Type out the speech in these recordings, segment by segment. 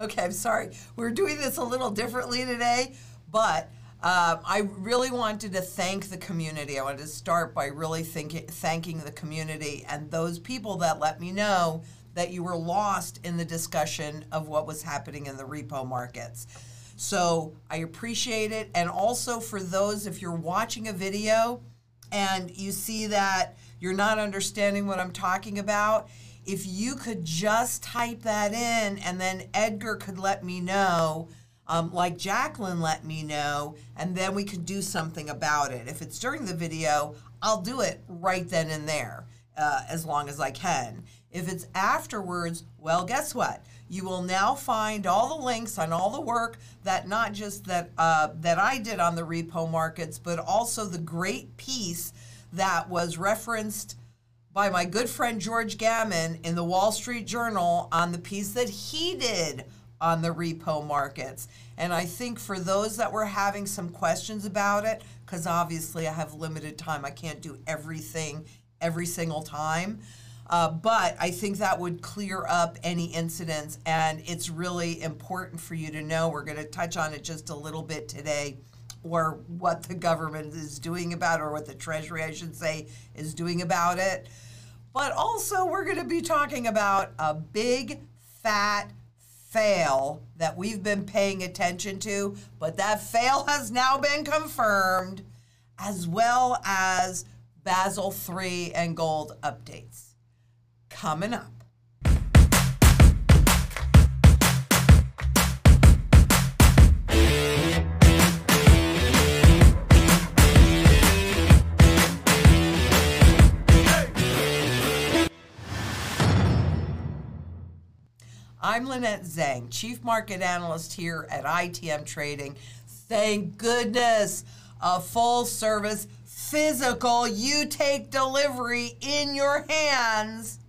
Okay, I'm sorry. We're doing this a little differently today, but uh, I really wanted to thank the community. I wanted to start by really think, thanking the community and those people that let me know that you were lost in the discussion of what was happening in the repo markets. So I appreciate it. And also for those, if you're watching a video and you see that you're not understanding what I'm talking about, if you could just type that in and then Edgar could let me know, um, like Jacqueline let me know, and then we could do something about it. If it's during the video, I'll do it right then and there uh, as long as I can. If it's afterwards, well, guess what? You will now find all the links on all the work that not just that uh, that I did on the repo markets, but also the great piece that was referenced by my good friend George Gammon in the Wall Street Journal on the piece that he did on the repo markets. And I think for those that were having some questions about it, because obviously I have limited time, I can't do everything every single time. Uh, but I think that would clear up any incidents, and it's really important for you to know. We're going to touch on it just a little bit today or what the government is doing about it, or what the Treasury, I should say, is doing about it. But also, we're going to be talking about a big fat fail that we've been paying attention to, but that fail has now been confirmed, as well as Basel III and gold updates. Coming up. I'm Lynette Zhang, Chief Market Analyst here at ITM Trading. Thank goodness, a full service, physical, you take delivery in your hands,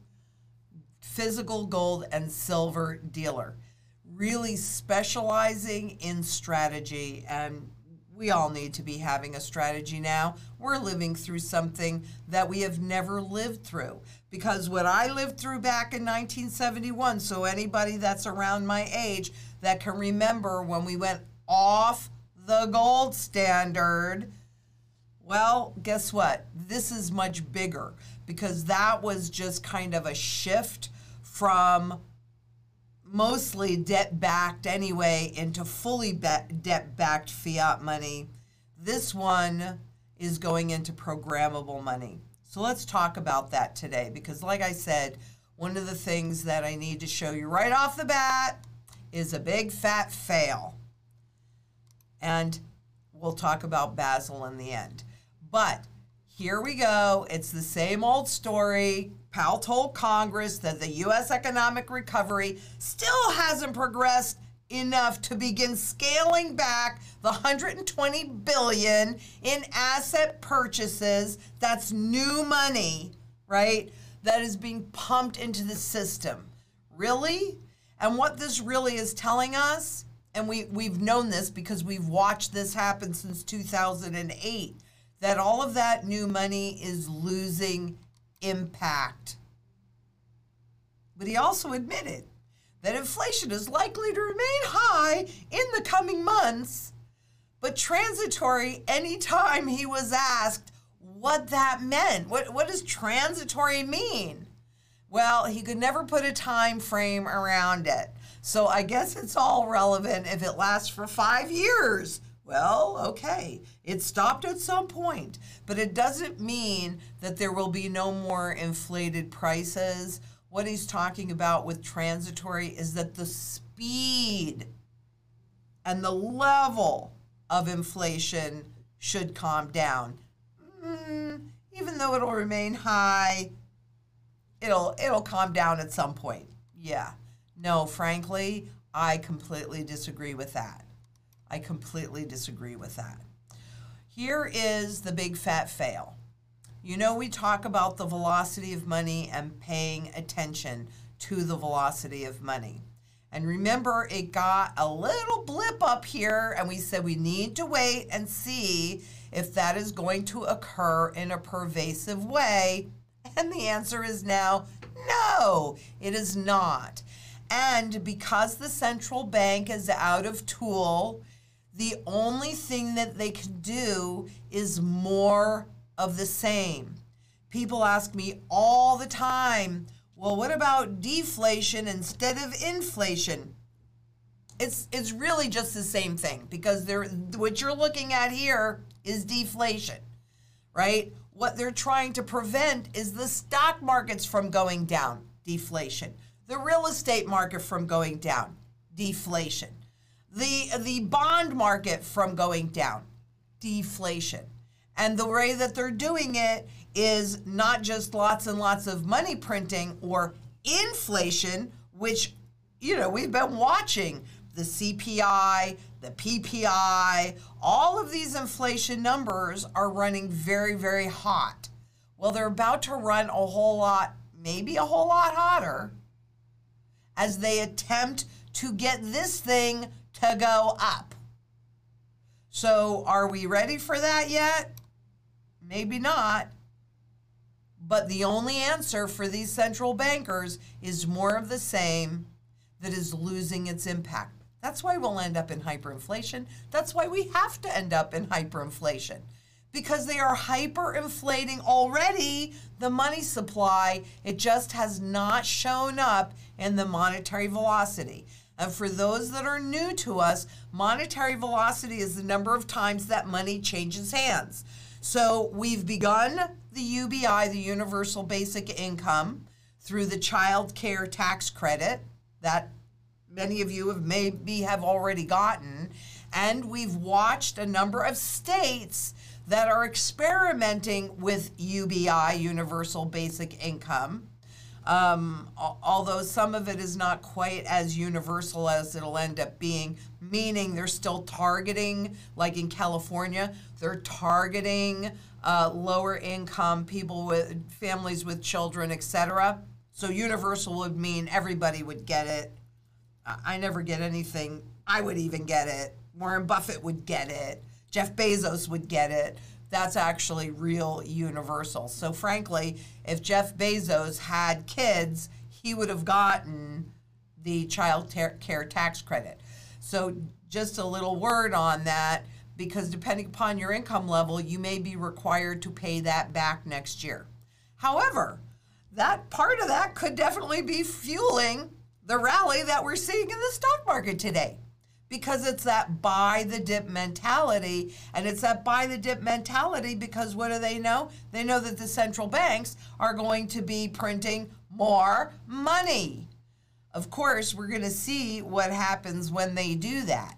physical gold and silver dealer. Really specializing in strategy and we all need to be having a strategy now. We're living through something that we have never lived through. Because what I lived through back in 1971, so anybody that's around my age that can remember when we went off the gold standard, well, guess what? This is much bigger because that was just kind of a shift from mostly debt backed anyway into fully debt backed fiat money. This one is going into programmable money. So let's talk about that today because, like I said, one of the things that I need to show you right off the bat is a big fat fail. And we'll talk about Basel in the end. But here we go. It's the same old story. Powell told Congress that the U.S. economic recovery still hasn't progressed enough to begin scaling back the 120 billion in asset purchases that's new money right that is being pumped into the system really and what this really is telling us and we, we've known this because we've watched this happen since 2008 that all of that new money is losing impact. But he also admitted that inflation is likely to remain high in the coming months, but transitory anytime he was asked what that meant. What, what does transitory mean? Well, he could never put a time frame around it. So I guess it's all relevant if it lasts for five years well, okay, it stopped at some point, but it doesn't mean that there will be no more inflated prices. What he's talking about with transitory is that the speed and the level of inflation should calm down. Mm, even though it'll remain high, it'll it'll calm down at some point. Yeah. No, frankly, I completely disagree with that. I completely disagree with that. Here is the big fat fail. You know, we talk about the velocity of money and paying attention to the velocity of money. And remember, it got a little blip up here, and we said we need to wait and see if that is going to occur in a pervasive way. And the answer is now no, it is not. And because the central bank is out of tool, the only thing that they can do is more of the same. People ask me all the time, well, what about deflation instead of inflation? It's it's really just the same thing because they're what you're looking at here is deflation, right? What they're trying to prevent is the stock markets from going down, deflation. The real estate market from going down, deflation. The the bond market from going down, deflation. And the way that they're doing it is not just lots and lots of money printing or inflation, which, you know, we've been watching the CPI, the PPI, all of these inflation numbers are running very, very hot. Well, they're about to run a whole lot, maybe a whole lot hotter, as they attempt to get this thing to go up. So, are we ready for that yet? Maybe not. But the only answer for these central bankers is more of the same that is losing its impact. That's why we'll end up in hyperinflation. That's why we have to end up in hyperinflation because they are hyperinflating already the money supply. It just has not shown up in the monetary velocity. And for those that are new to us, monetary velocity is the number of times that money changes hands. So we've begun the UBI, the Universal Basic Income, through the Child Care Tax Credit that many of you have maybe have already gotten. And we've watched a number of states that are experimenting with UBI, Universal Basic Income. Um, although some of it is not quite as universal as it'll end up being, meaning they're still targeting, like in California, they're targeting uh, lower income people with families with children, etc. So universal would mean everybody would get it. I never get anything. I would even get it. Warren Buffett would get it. Jeff Bezos would get it that's actually real universal. So, frankly, if Jeff Bezos had kids, he would have gotten the child care tax credit. So, just a little word on that because depending upon your income level, you may be required to pay that back next year. However, that part of that could definitely be fueling the rally that we're seeing in the stock market today because it's that buy the dip mentality. And it's that buy the dip mentality because what do they know? They know that the central banks are going to be printing more money. Of course, we're going to see what happens when they do that.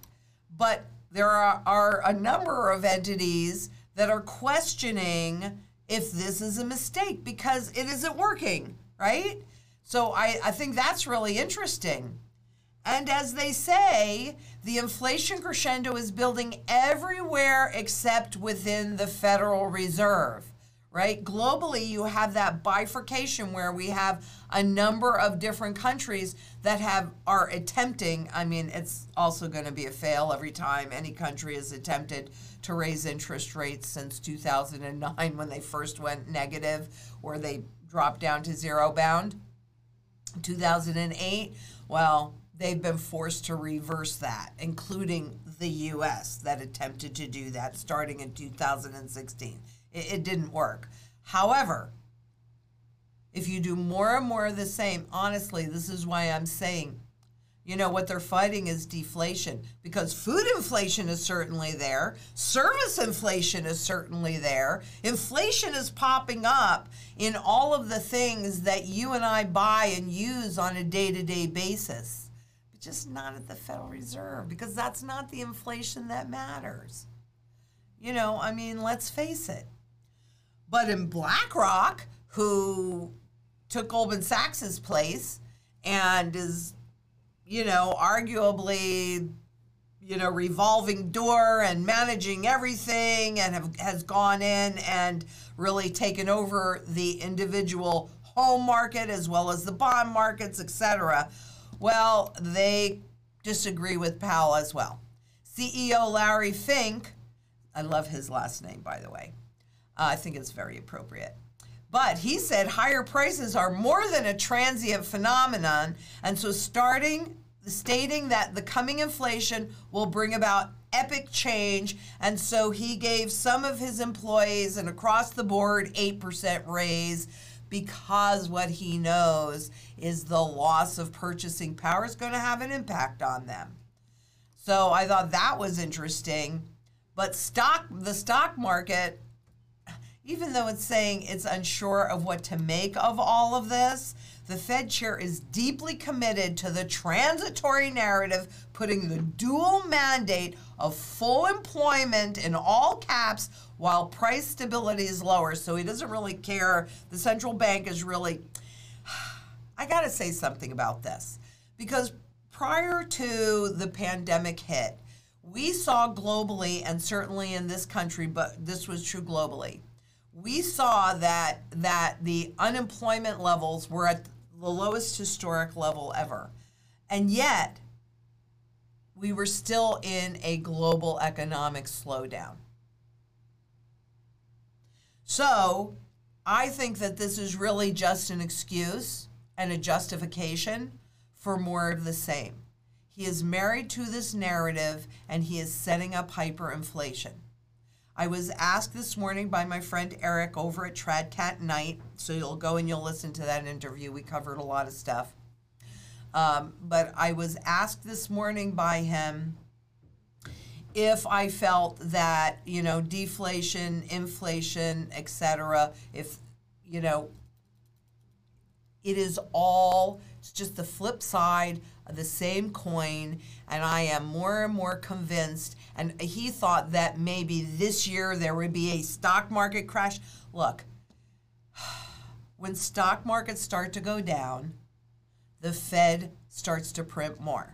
But there are, are a number of entities that are questioning if this is a mistake because it isn't working, right? So I, I think that's really interesting. And as they say, the inflation crescendo is building everywhere except within the Federal Reserve, right? Globally, you have that bifurcation where we have a number of different countries that have are attempting, I mean, it's also going to be a fail every time any country has attempted to raise interest rates since 2009 when they first went negative or they dropped down to zero bound. 2008, well, they've been forced to reverse that, including the U.S. that attempted to do that starting in 2016. It, it didn't work. However, if you do more and more of the same, honestly, this is why I'm saying, you know, what they're fighting is deflation because food inflation is certainly there, service inflation is certainly there, inflation is popping up in all of the things that you and I buy and use on a day to day basis just not at the Federal Reserve because that's not the inflation that matters. You know, I mean, let's face it. But in BlackRock, who took Goldman Sachs's place and is, you know, arguably, you know, revolving door and managing everything and have, has gone in and really taken over the individual home market as well as the bond markets, et cetera well, they disagree with Powell as well. CEO Larry Fink, I love his last name, by the way. Uh, I think it's very appropriate. But he said higher prices are more than a transient phenomenon, and so starting stating that the coming inflation will bring about epic change, and so he gave some of his employees an across the board 8% raise because what he knows is the loss of purchasing power is going to have an impact on them. So I thought that was interesting. But stock the stock market even though it's saying it's unsure of what to make of all of this, the Fed chair is deeply committed to the transitory narrative, putting the dual mandate of full employment in all caps while price stability is lower. So he doesn't really care. The central bank is really. I got to say something about this because prior to the pandemic hit, we saw globally and certainly in this country, but this was true globally we saw that that the unemployment levels were at the lowest historic level ever. And yet we were still in a global economic slowdown. So, I think that this is really just an excuse and a justification for more of the same. He is married to this narrative and he is setting up hyperinflation. I was asked this morning by my friend Eric over at Tradcat Night, so you'll go and you'll listen to that interview. We covered a lot of stuff. Um, but I was asked this morning by him if I felt that, you know, deflation, inflation, etc., if, you know, it is all, it's just the flip side of the same coin. And I am more and more convinced and he thought that maybe this year there would be a stock market crash. Look, when stock markets start to go down, the Fed starts to print more.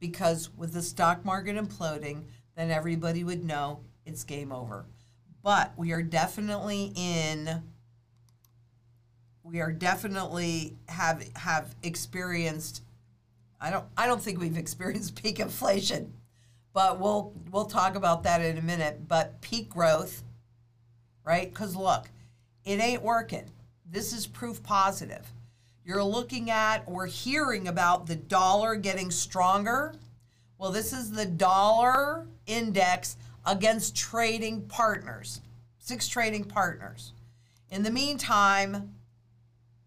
Because with the stock market imploding, then everybody would know it's game over. But we are definitely in we are definitely have have experienced I don't I don't think we've experienced peak inflation but we'll we'll talk about that in a minute. But peak growth, right? Because look, it ain't working. This is proof positive. You're looking at or hearing about the dollar getting stronger. Well, this is the dollar index against trading partners, six trading partners. In the meantime,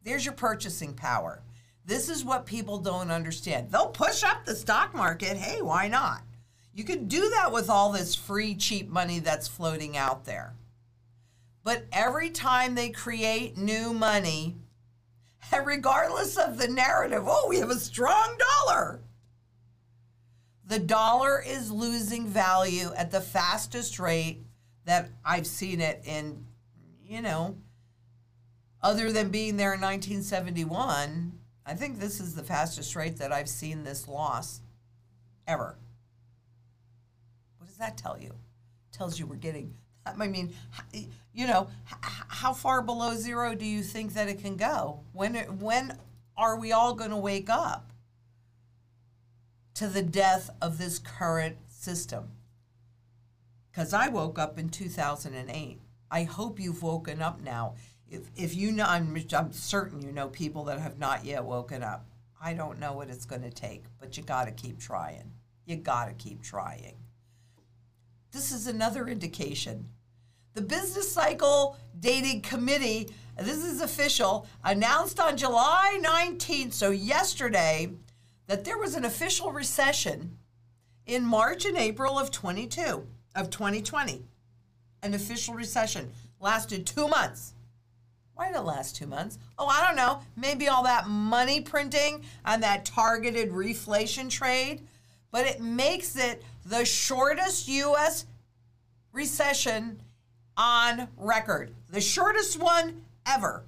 there's your purchasing power. This is what people don't understand. They'll push up the stock market. Hey, why not? You can do that with all this free, cheap money that's floating out there. But every time they create new money, regardless of the narrative, oh, we have a strong dollar. The dollar is losing value at the fastest rate that I've seen it in, you know, other than being there in 1971. I think this is the fastest rate that I've seen this loss ever What does that tell you? Tells you we're getting. I mean, you know, how far below zero do you think that it can go? When when are we all going to wake up to the death of this current system? Because I woke up in 2008. I hope you've woken up now. If, if you know, I'm, I'm certain you know people that have not yet woken up. I don't know what it's going to take, but you got to keep trying. You got to keep trying. This is another indication. The Business Cycle Dating Committee, this is official, announced on July 19th, so yesterday, that there was an official recession in March and April of 22 of 2020. An official recession lasted 2 months. Why did it last 2 months? Oh, I don't know. Maybe all that money printing and that targeted reflation trade, but it makes it the shortest U.S. recession on record, the shortest one ever.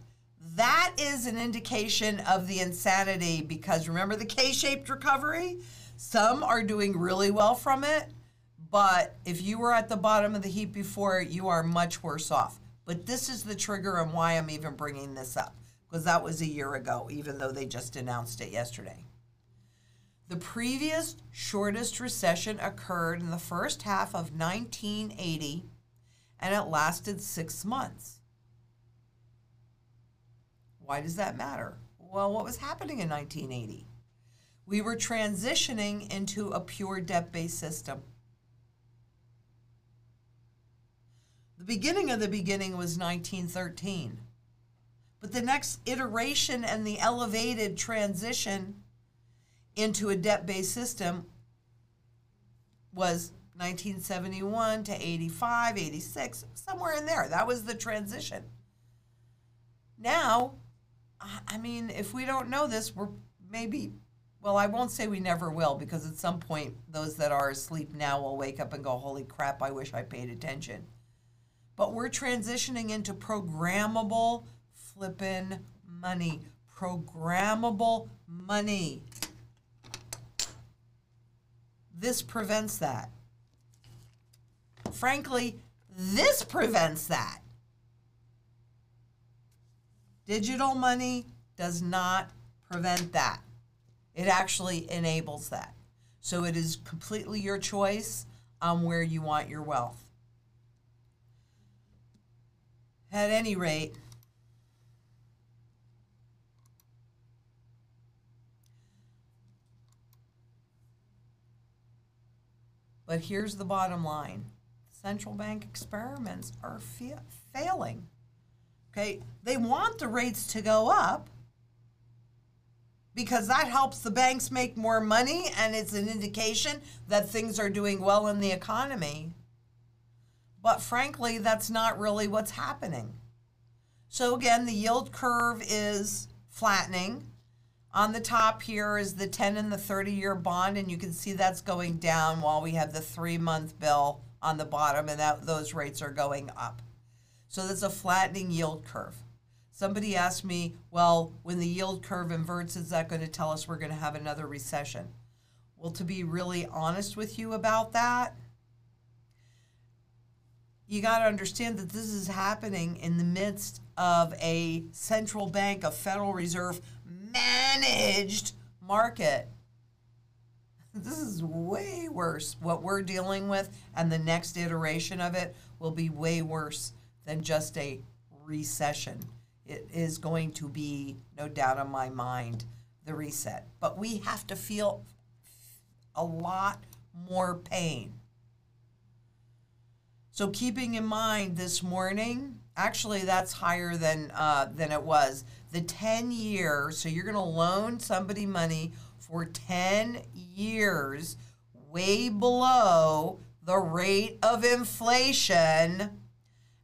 That is an indication of the insanity because remember the K shaped recovery? Some are doing really well from it, but if you were at the bottom of the heap before, you are much worse off. But this is the trigger and why I'm even bringing this up because that was a year ago, even though they just announced it yesterday. The previous shortest recession occurred in the first half of 1980 and it lasted six months. Why does that matter? Well, what was happening in 1980? We were transitioning into a pure debt based system. The beginning of the beginning was 1913. But the next iteration and the elevated transition into a debt based system was 1971 to 85, 86, somewhere in there. That was the transition. Now, I mean, if we don't know this, we're maybe, well, I won't say we never will because at some point, those that are asleep now will wake up and go, holy crap, I wish I paid attention. But we're transitioning into programmable flipping money. Programmable money. This prevents that. Frankly, this prevents that. Digital money does not prevent that. It actually enables that. So it is completely your choice on where you want your wealth. At any rate, but here's the bottom line central bank experiments are fa- failing. Okay, they want the rates to go up because that helps the banks make more money and it's an indication that things are doing well in the economy. But frankly, that's not really what's happening. So again, the yield curve is flattening. On the top here is the 10 and the 30 year bond, and you can see that's going down while we have the three month bill on the bottom, and that those rates are going up. So that's a flattening yield curve. Somebody asked me, well, when the yield curve inverts, is that going to tell us we're going to have another recession? Well, to be really honest with you about that, you got to understand that this is happening in the midst of a central bank, a Federal Reserve managed market. This is way worse. What we're dealing with, and the next iteration of it will be way worse than just a recession. It is going to be, no doubt in my mind, the reset. But we have to feel a lot more pain so keeping in mind this morning, actually that's higher than uh, than it was. The 10 year, so you're going to loan somebody money for 10 years, way below the rate of inflation.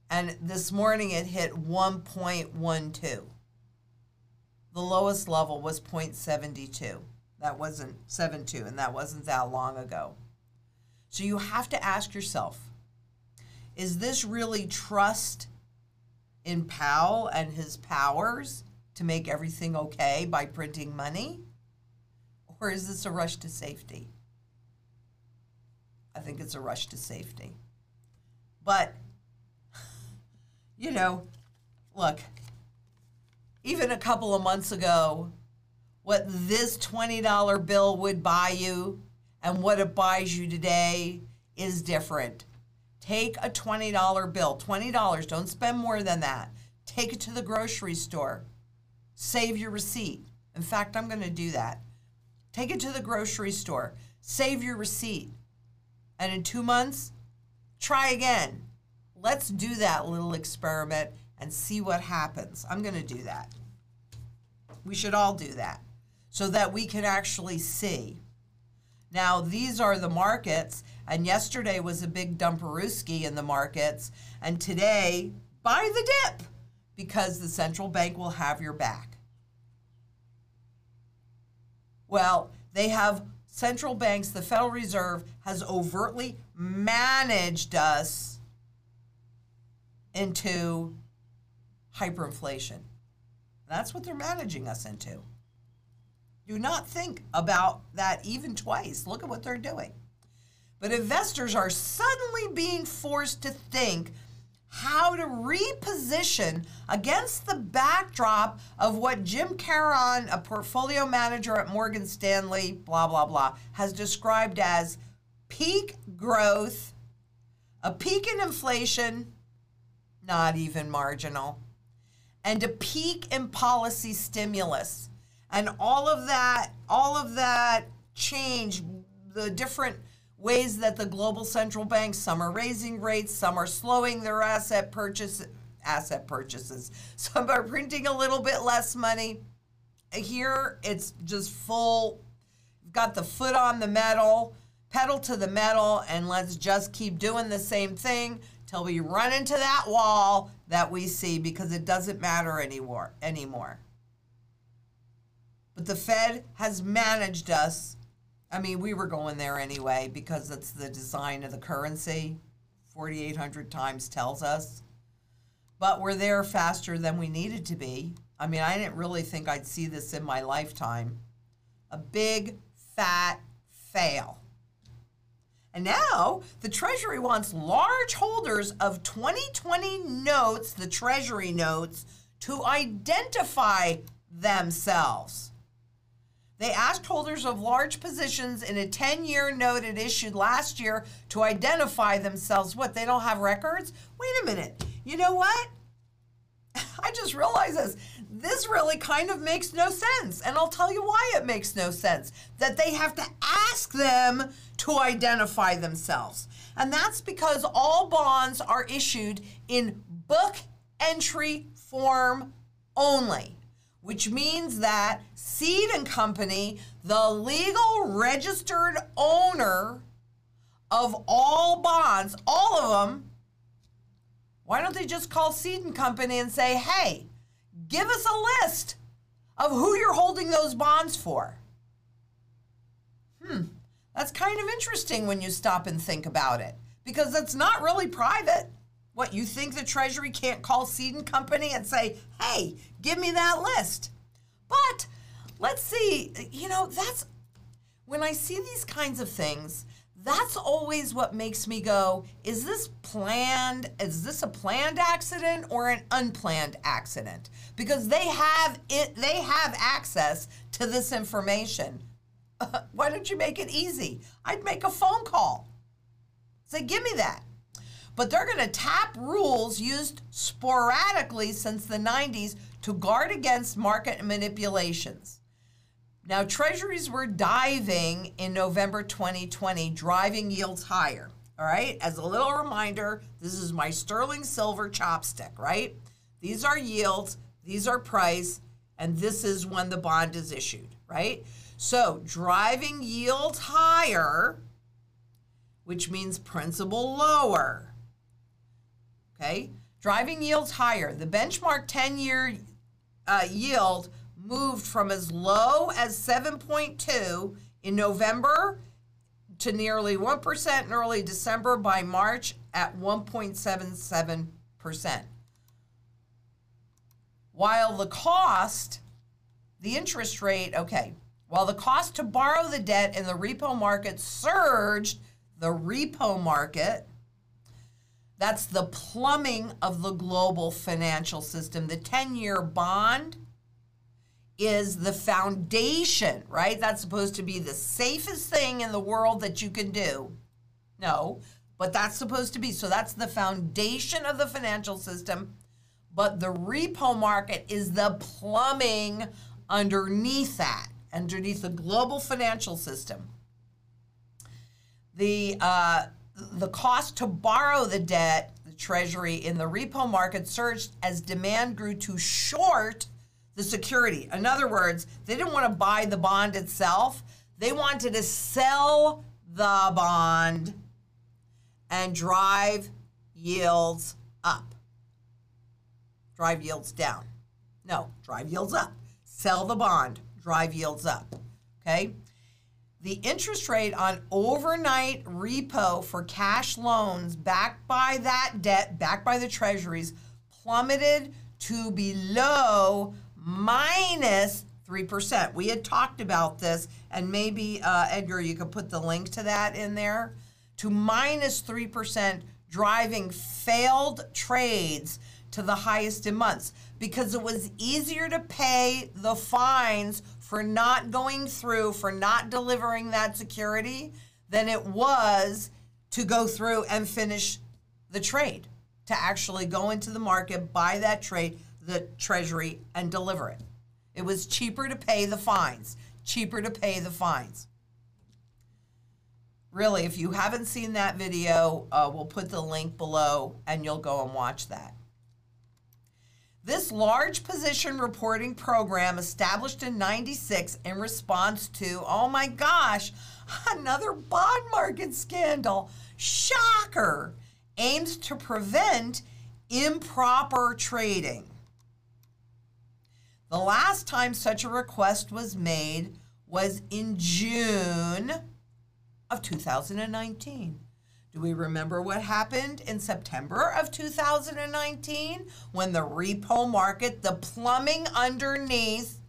And this morning it hit 1.12. The lowest level was 0.72. That wasn't 72, and that wasn't that long ago. So you have to ask yourself is this really trust in Powell and his powers to make everything okay by printing money? Or is this a rush to safety? I think it's a rush to safety. But, you know, look, even a couple of months ago, what this $20 bill would buy you and what it buys you today is different. Take a $20 bill, $20, don't spend more than that. Take it to the grocery store. Save your receipt. In fact, I'm going to do that. Take it to the grocery store. Save your receipt. And in two months, try again. Let's do that little experiment and see what happens. I'm going to do that. We should all do that so that we can actually see. Now, these are the markets, and yesterday was a big dumperooski in the markets, and today, buy the dip because the central bank will have your back. Well, they have central banks, the Federal Reserve has overtly managed us into hyperinflation. That's what they're managing us into. Do not think about that even twice. Look at what they're doing. But investors are suddenly being forced to think how to reposition against the backdrop of what Jim Caron, a portfolio manager at Morgan Stanley, blah, blah, blah, has described as peak growth, a peak in inflation, not even marginal, and a peak in policy stimulus. And all of that, all of that change, the different ways that the global central banks, some are raising rates, some are slowing their asset purchase asset purchases. Some are printing a little bit less money. Here it's just full got the foot on the metal, pedal to the metal, and let's just keep doing the same thing till we run into that wall that we see because it doesn't matter anymore anymore. But the Fed has managed us. I mean, we were going there anyway because it's the design of the currency. 4,800 times tells us. But we're there faster than we needed to be. I mean, I didn't really think I'd see this in my lifetime. A big, fat fail. And now the Treasury wants large holders of 2020 notes, the Treasury notes, to identify themselves. They asked holders of large positions in a 10 year note it issued last year to identify themselves. What, they don't have records? Wait a minute. You know what? I just realized this. This really kind of makes no sense. And I'll tell you why it makes no sense. That they have to ask them to identify themselves. And that's because all bonds are issued in book entry form only, which means that Cede and Company, the legal registered owner of all bonds, all of them, why don't they just call Cede and Company and say, hey, give us a list of who you're holding those bonds for? Hmm, that's kind of interesting when you stop and think about it because it's not really private. What, you think the Treasury can't call Cede and Company and say, hey, give me that list? But let's see, you know, that's when I see these kinds of things, that's always what makes me go is this planned is this a planned accident or an unplanned accident? Because they have it they have access to this information. Why don't you make it easy? I'd make a phone call. Say give me that but they're going to tap rules used sporadically since the 90s to guard against market manipulations now, treasuries were diving in November 2020, driving yields higher. All right, as a little reminder, this is my sterling silver chopstick, right? These are yields, these are price, and this is when the bond is issued, right? So, driving yields higher, which means principal lower. Okay, driving yields higher. The benchmark 10 year uh, yield moved from as low as 7.2 in November to nearly 1% in early December by March at 1.77%. While the cost, the interest rate, okay, while the cost to borrow the debt in the repo market surged, the repo market, that's the plumbing of the global financial system. The 10 year bond is the foundation, right? That's supposed to be the safest thing in the world that you can do. No, but that's supposed to be. So that's the foundation of the financial system. But the repo market is the plumbing underneath that, underneath the global financial system. The uh, the cost to borrow the debt, the treasury in the repo market surged as demand grew to short the security. In other words, they didn't want to buy the bond itself, they wanted to sell the bond and drive yields up. Drive yields down. No, drive yields up. Sell the bond, drive yields up. Okay? The interest rate on overnight repo for cash loans backed by that debt, backed by the treasuries, plummeted to below minus 3%. We had talked about this, and maybe, uh, Edgar, you could put the link to that in there. To minus 3%, driving failed trades to the highest in months because it was easier to pay the fines for not going through, for not delivering that security, than it was to go through and finish the trade, to actually go into the market, buy that trade the Treasury and deliver it. It was cheaper to pay the fines, cheaper to pay the fines. Really, if you haven't seen that video, uh, we'll put the link below and you'll go and watch that. This large position reporting program, established in 96 in response to, oh my gosh, another bond market scandal. Shocker! Aims to prevent improper trading. The last time such a request was made was in June of 2019. Do we remember what happened in September of 2019 when the repo market, the plumbing underneath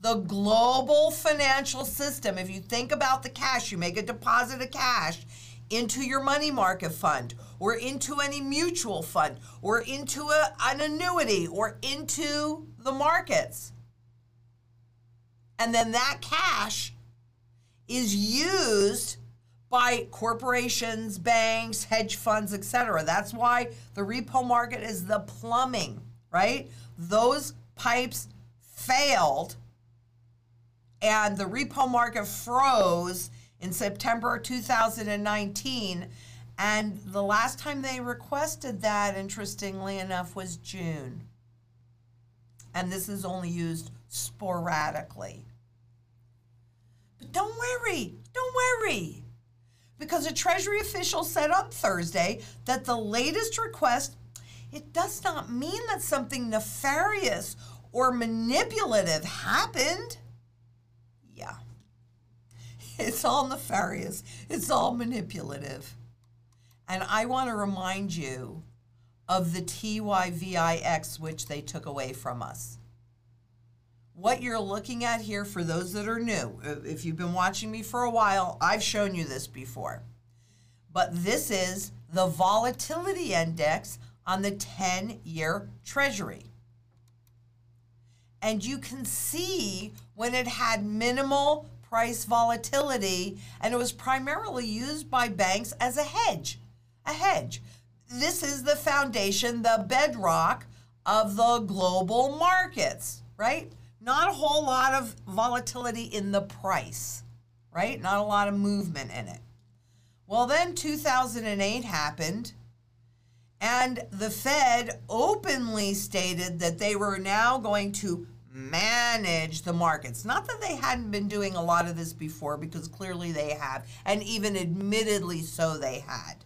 the global financial system, if you think about the cash, you make a deposit of cash into your money market fund or into any mutual fund or into a, an annuity or into the markets. And then that cash is used by corporations, banks, hedge funds, etc. That's why the repo market is the plumbing, right? Those pipes failed and the repo market froze in September 2019 and the last time they requested that interestingly enough was June. And this is only used sporadically. But don't worry, don't worry because a Treasury official said on Thursday that the latest request it does not mean that something nefarious or manipulative happened. Yeah. It's all nefarious. It's all manipulative. And I want to remind you of the TYVIX, which they took away from us what you're looking at here for those that are new, if you've been watching me for a while, I've shown you this before. But this is the volatility index on the 10 year treasury. And you can see when it had minimal price volatility, and it was primarily used by banks as a hedge. A hedge. This is the foundation, the bedrock of the global markets, right? Not a whole lot of volatility in the price, right? Not a lot of movement in it. Well, then 2008 happened, and the Fed openly stated that they were now going to manage the markets. Not that they hadn't been doing a lot of this before, because clearly they have, and even admittedly so they had.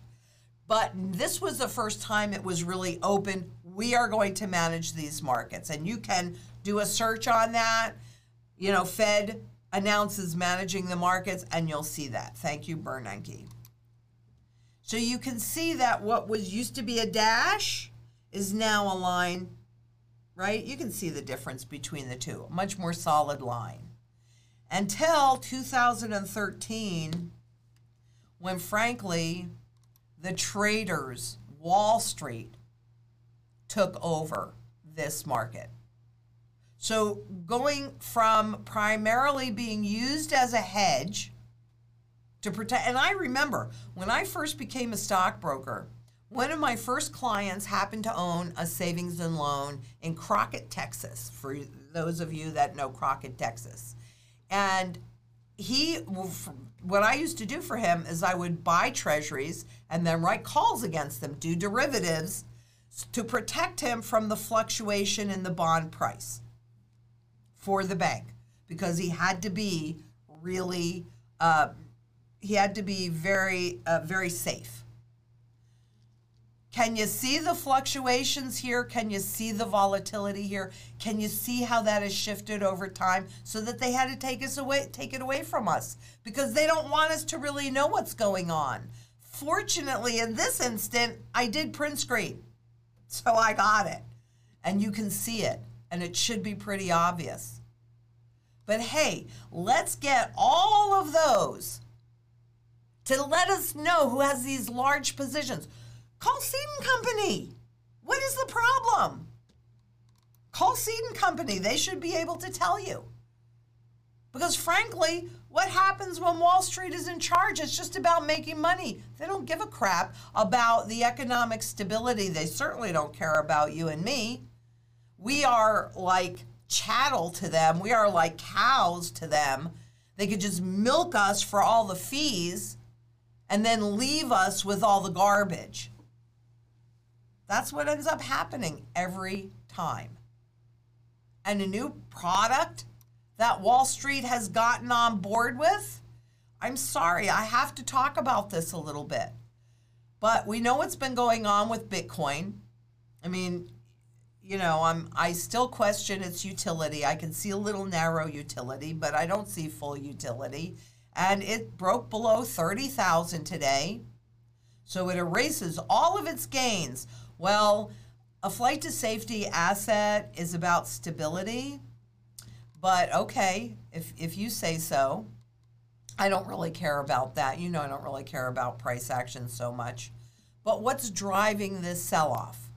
But this was the first time it was really open. We are going to manage these markets. And you can do a search on that. You know, Fed announces managing the markets, and you'll see that. Thank you, Bernanke. So you can see that what was used to be a dash is now a line, right? You can see the difference between the two. A much more solid line. Until 2013, when frankly, the traders, Wall Street, took over this market. So going from primarily being used as a hedge to protect, and I remember when I first became a stockbroker, one of my first clients happened to own a savings and loan in Crockett, Texas, for those of you that know Crockett, Texas. And he, what I used to do for him is I would buy treasuries and then write calls against them, do derivatives to protect him from the fluctuation in the bond price for the bank because he had to be really uh, he had to be very uh, very safe. Can you see the fluctuations here? Can you see the volatility here? Can you see how that has shifted over time so that they had to take us away take it away from us? Because they don't want us to really know what's going on. Fortunately in this instant i did print screen so i got it and you can see it and it should be pretty obvious. But hey, let's get all of those to let us know who has these large positions. Call Cede and Company. What is the problem? Call Cede and Company. They should be able to tell you. Because frankly, what happens when Wall Street is in charge? It's just about making money. They don't give a crap about the economic stability. They certainly don't care about you and me. we are like chattel to them. We are like cows to them. They could just milk us for all the fees and then leave us with all the garbage. That's what ends up happening every time. And a new product that Wall Street has gotten on board with, I'm sorry, I have to talk about this a little bit. But we know what's been going on with Bitcoin. I mean, you know, I'm I still question its utility. I can see a little narrow utility, but I don't see full utility. And it broke below 30,000 today. So it erases all of its gains. Well, a flight to safety asset is about stability. But okay, if if you say so. I don't really care about that. You know, I don't really care about price action so much. But what's driving this sell off?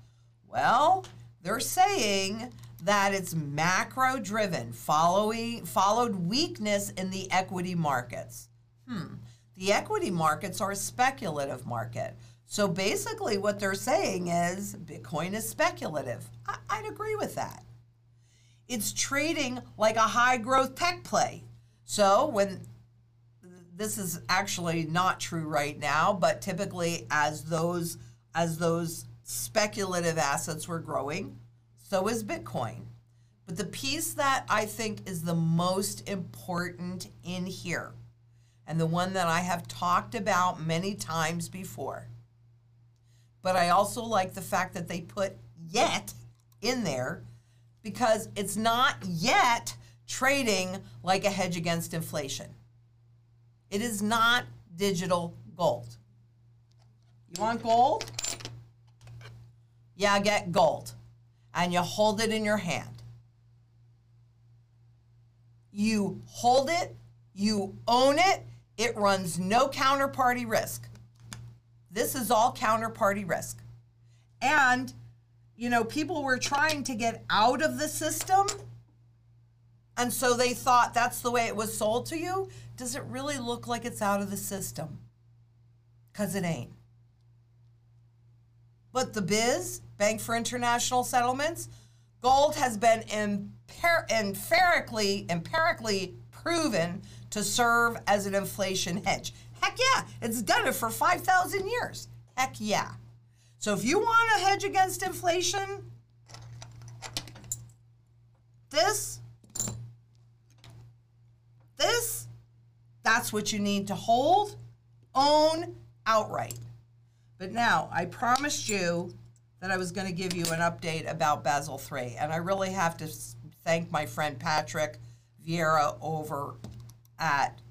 Well, they're saying that it's macro driven, following followed weakness in the equity markets. Hmm. The equity markets are a speculative market. So basically, what they're saying is Bitcoin is speculative. I, I'd agree with that. It's trading like a high growth tech play. So when this is actually not true right now, but typically as those as those speculative assets were growing, so is Bitcoin. But the piece that I think is the most important in here, and the one that I have talked about many times before, but I also like the fact that they put yet in there because it's not yet trading like a hedge against inflation. It is not digital gold. You want gold? Yeah, get gold. And you hold it in your hand. You hold it, you own it, it runs no counterparty risk. This is all counterparty risk. And, you know, people were trying to get out of the system. And so they thought that's the way it was sold to you. Does it really look like it's out of the system? Because it ain't. But the biz, Bank for International Settlements, gold has been empir- empirically, empirically proven to serve as an inflation hedge. Heck yeah, it's done it for 5,000 years. Heck yeah. So if you want to hedge against inflation, this, this, that's what you need to hold, own outright. But now, I promised you that I was going to give you an update about Basel III, and I really have to thank my friend Patrick Vieira over at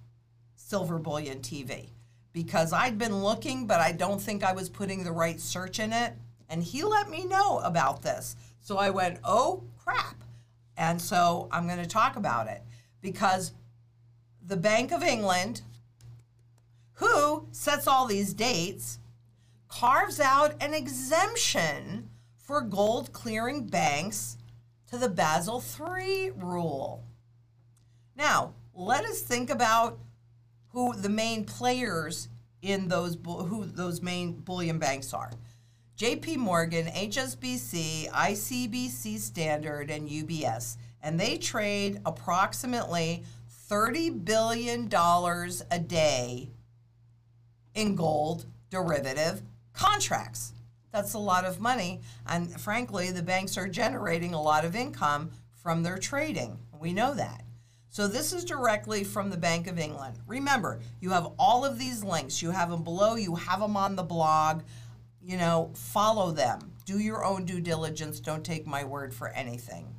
Silver Bullion TV because I'd been looking, but I don't think I was putting the right search in it. And he let me know about this. So I went, oh crap. And so I'm going to talk about it because the Bank of England, who sets all these dates, carves out an exemption for gold clearing banks to the Basel III rule. Now, let us think about who the main players in those who those main bullion banks are. JP Morgan, HSBC, ICBC Standard and UBS, and they trade approximately 30 billion dollars a day in gold derivative contracts. That's a lot of money. And frankly, the banks are generating a lot of income from their trading. We know that. So this is directly from the Bank of England. Remember, you have all of these links. You have them below, you have them on the blog. You know, follow them. Do your own due diligence. Don't take my word for anything.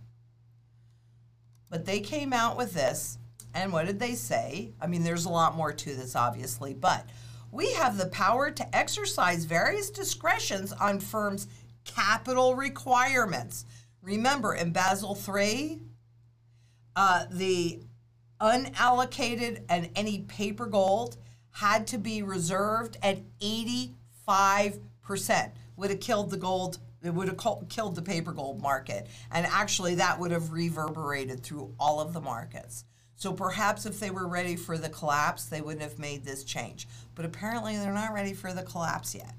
But they came out with this, and what did they say? I mean, there's a lot more to this, obviously, but we have the power to exercise various discretions on firms' capital requirements. Remember, in Basel III, uh, the unallocated and any paper gold had to be reserved at 85%. Would have killed the gold, it would have killed the paper gold market. And actually, that would have reverberated through all of the markets. So perhaps if they were ready for the collapse, they wouldn't have made this change. But apparently, they're not ready for the collapse yet.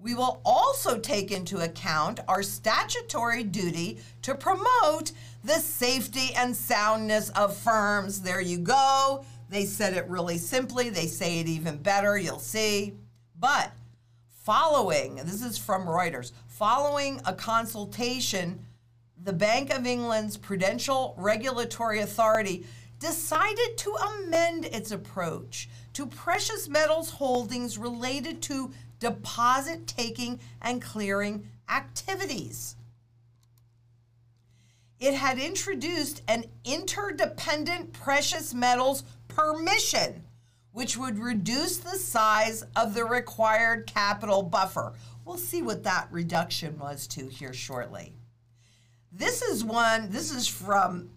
We will also take into account our statutory duty to promote the safety and soundness of firms. There you go. They said it really simply. They say it even better. You'll see. But following, this is from Reuters, following a consultation, the Bank of England's Prudential Regulatory Authority decided to amend its approach to precious metals holdings related to deposit taking and clearing activities. It had introduced an interdependent precious metals permission, which would reduce the size of the required capital buffer. We'll see what that reduction was to here shortly. This is one, this is from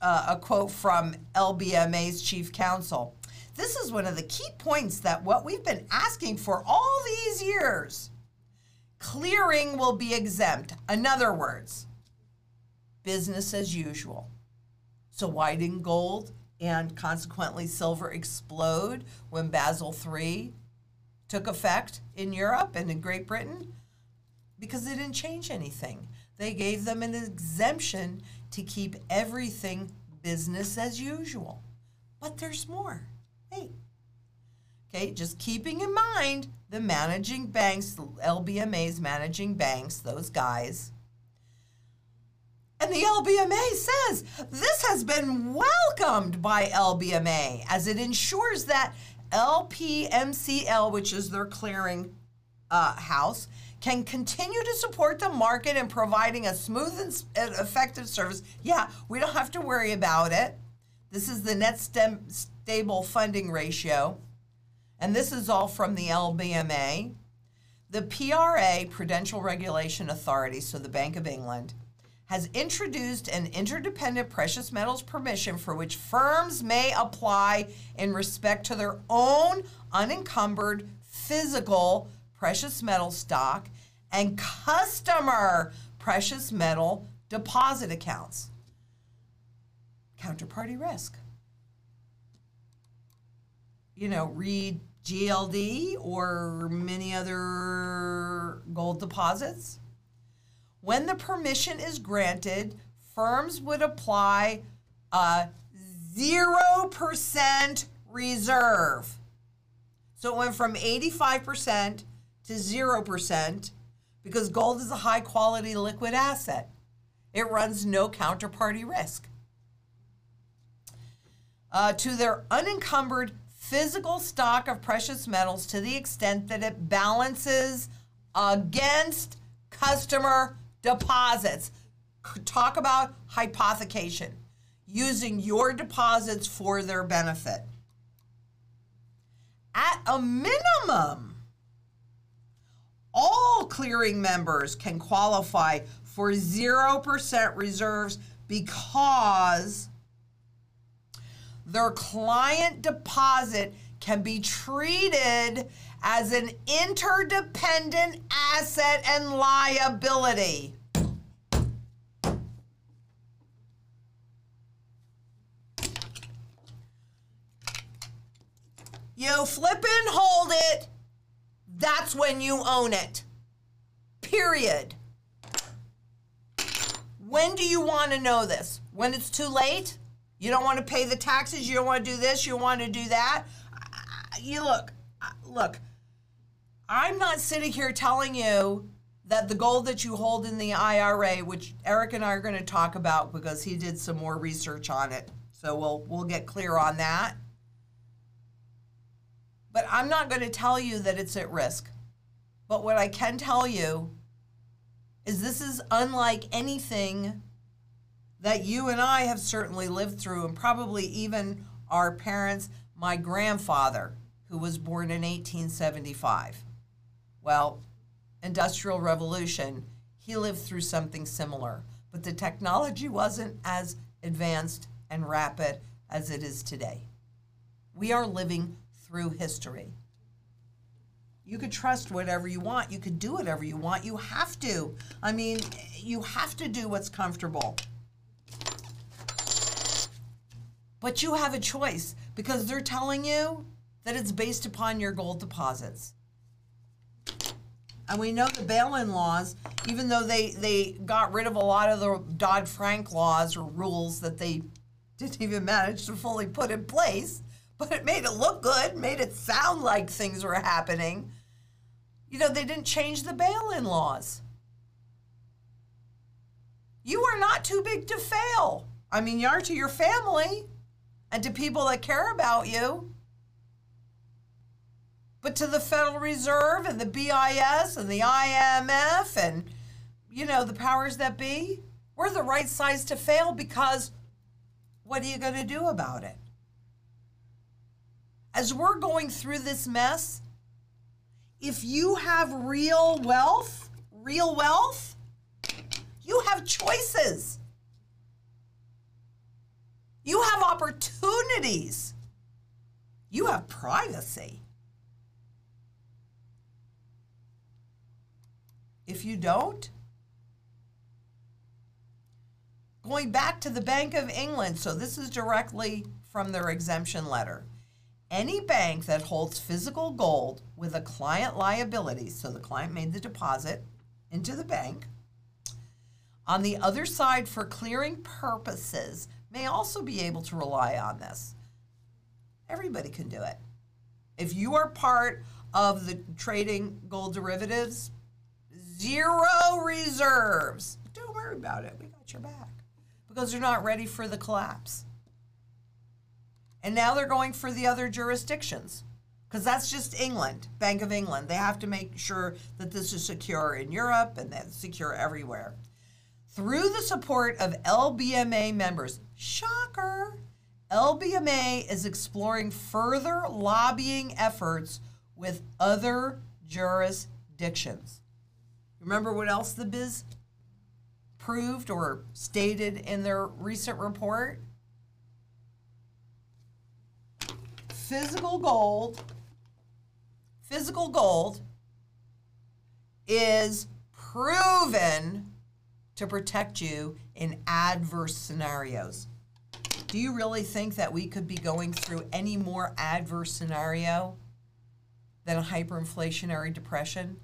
uh, a quote from LBMA's chief counsel. This is one of the key points that what we've been asking for all these years. Clearing will be exempt. In other words, business as usual. So why didn't gold and consequently silver explode when Basel III took effect in Europe and in Great Britain? Because it didn't change anything. They gave them an exemption to keep everything business as usual. But there's more. Hey. Okay, just keeping in mind the managing banks, LBMA's managing banks, those guys. And the LBMA says this has been welcomed by LBMA as it ensures that LPMCL, which is their clearing uh, house, can continue to support the market in providing a smooth and effective service. Yeah, we don't have to worry about it. This is the net stem stable funding ratio. And this is all from the LBMA. The PRA, Prudential Regulation Authority, so the Bank of England, has introduced an interdependent precious metals permission for which firms may apply in respect to their own unencumbered physical precious metal stock and customer precious metal deposit accounts. Counterparty risk you know, read GLD or many other gold deposits. When the permission is granted, firms would apply a 0% reserve. So it went from 85% to 0% because gold is a high quality liquid asset. It runs no counterparty risk. Uh, to their unencumbered physical stock of precious metals to the extent that it balances against customer deposits. Talk about hypothecation, using your deposits for their benefit. At a minimum, all clearing members can qualify for 0% reserves because their client deposit can be treated as an interdependent asset and liability. You flip and hold it, that's when you own it. Period. When do you want to know this? When it's too late? You don't want to pay the taxes. You don't want to do this. You want to do that. You look, look. I'm not sitting here telling you that the gold that you hold in the IRA, which Eric and I are going to talk about because he did some more research on it, so we'll we'll get clear on that. But I'm not going to tell you that it's at risk. But what I can tell you is this is unlike anything that you and I have certainly lived through, and probably even our parents. My grandfather, who was born in 1875, well, Industrial Revolution, he lived through something similar, but the technology wasn't as advanced and rapid as it is today. We are living through history. You could trust whatever you want. You could do whatever you want. You have to. I mean, you have to do what's comfortable. But you have a choice because they're telling you that it's based upon your gold deposits. And we know the bail-in laws, even though they, they got rid of a lot of the Dodd-Frank laws or rules that they didn't even manage to fully put in place, but it made it look good, made it sound like things were happening. You know, they didn't change the bail-in laws. You are not too big to fail. I mean, you are to your family and to people that care about you. But to the Federal Reserve and the BIS and the IMF and, you know, the powers that be, we're the right size to fail because what are you going to do about it? As we're going through this mess, if you have real wealth, real wealth, you have choices. You have opportunities. You have privacy. If you don't, going back to the Bank of England, so this is directly from their exemption letter. Any bank that holds physical gold with a client liability, so the client made the deposit into the bank, on the other side for clearing purposes may also be able to rely on this. Everybody can do it. If you are part of the trading gold derivatives, zero reserves. Don't worry about it. We got your back. Because they're not ready for the collapse. And now they're going for the other jurisdictions. Because that's just England, Bank of England. They have to make sure that this is secure in Europe and that's secure everywhere. Through the support of LBMA members, shocker, LBMA is exploring further lobbying efforts with other jurisdictions. Remember what else the biz proved or stated in their recent report? Physical gold, physical gold is proven to protect you in adverse scenarios. Do you really think that we could be going through any more adverse scenario than a hyperinflationary depression?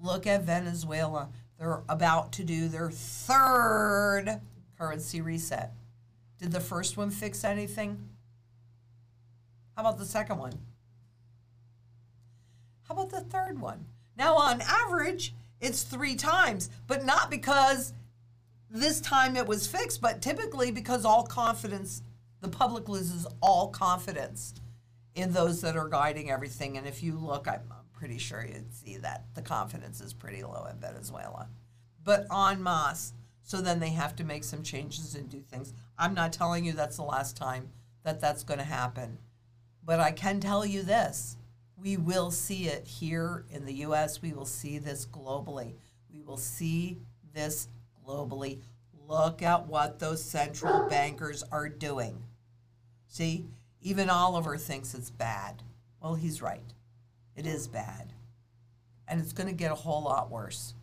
Look at Venezuela. They're about to do their third currency reset. Did the first one fix anything? How about the second one? How about the third one? Now, on average, it's three times, but not because this time it was fixed, but typically because all confidence, the public loses all confidence in those that are guiding everything. And if you look, I'm pretty sure you'd see that the confidence is pretty low in Venezuela. But en masse, so then they have to make some changes and do things. I'm not telling you that's the last time that that's going to happen. But I can tell you this we will see it here in the US. We will see this globally. We will see this globally. Look at what those central bankers are doing. See, even Oliver thinks it's bad. Well, he's right. It is bad. And it's going to get a whole lot worse.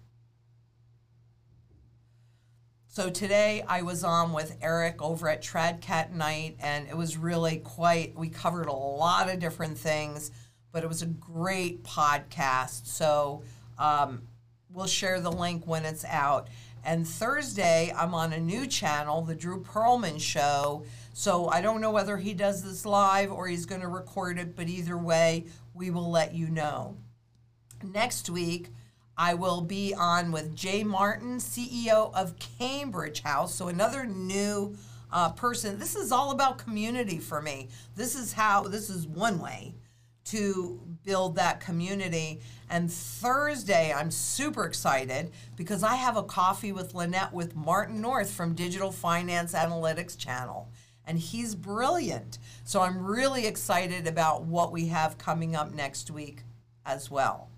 So today I was on with Eric over at Tradcat Knight, and it was really quite, we covered a lot of different things but it was a great podcast. So um, we'll share the link when it's out. And Thursday, I'm on a new channel, the Drew Perlman Show. So I don't know whether he does this live or he's going to record it, but either way, we will let you know. Next week, I will be on with Jay Martin, CEO of Cambridge House. So another new uh, person. This is all about community for me. This is how, this is one way to build that community. And Thursday, I'm super excited because I have a coffee with Lynette with Martin North from Digital Finance Analytics Channel. And he's brilliant. So I'm really excited about what we have coming up next week as well.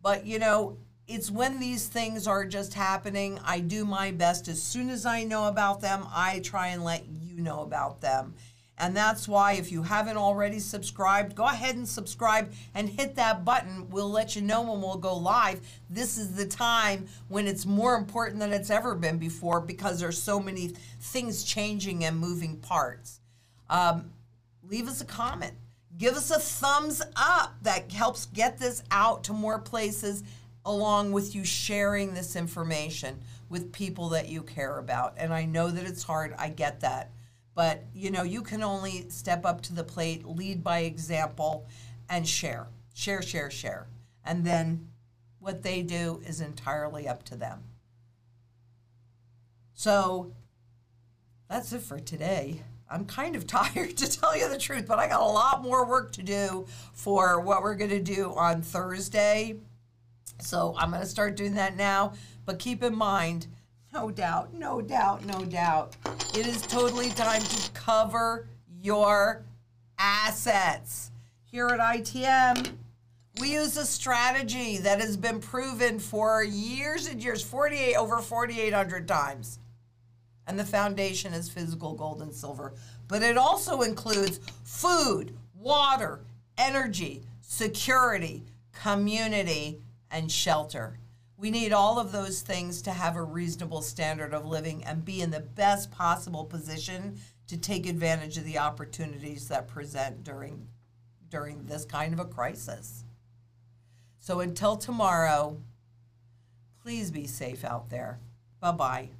But you know, it's when these things are just happening, I do my best. As soon as I know about them, I try and let you know about them. And that's why, if you haven't already subscribed, go ahead and subscribe and hit that button. We'll let you know when we'll go live. This is the time when it's more important than it's ever been before because there's so many things changing and moving parts. Um, leave us a comment. give us a thumbs up that helps get this out to more places along with you sharing this information with people that you care about. And i know that it's hard i get that. But you know you can only step up to the plate lead by example and share. Share share share. And then what they do is entirely up to them. So that's it for today. I'm kind of tired to tell you the truth, but I got a lot more work to do for what we're going to do on Thursday. So I'm going to start doing that now. But keep in mind, no doubt, no doubt, no doubt, it is totally time to cover your assets. Here at ITM, we use a strategy that has been proven for years and years 48 over 4800 times and the foundation is physical gold and silver. But it also includes food, water, energy, security, community, and shelter. We need all of those things to have a reasonable standard of living and be in the best possible position to take advantage of the opportunities that present during during this kind of a crisis. So until tomorrow, please be safe out there. Bye-bye.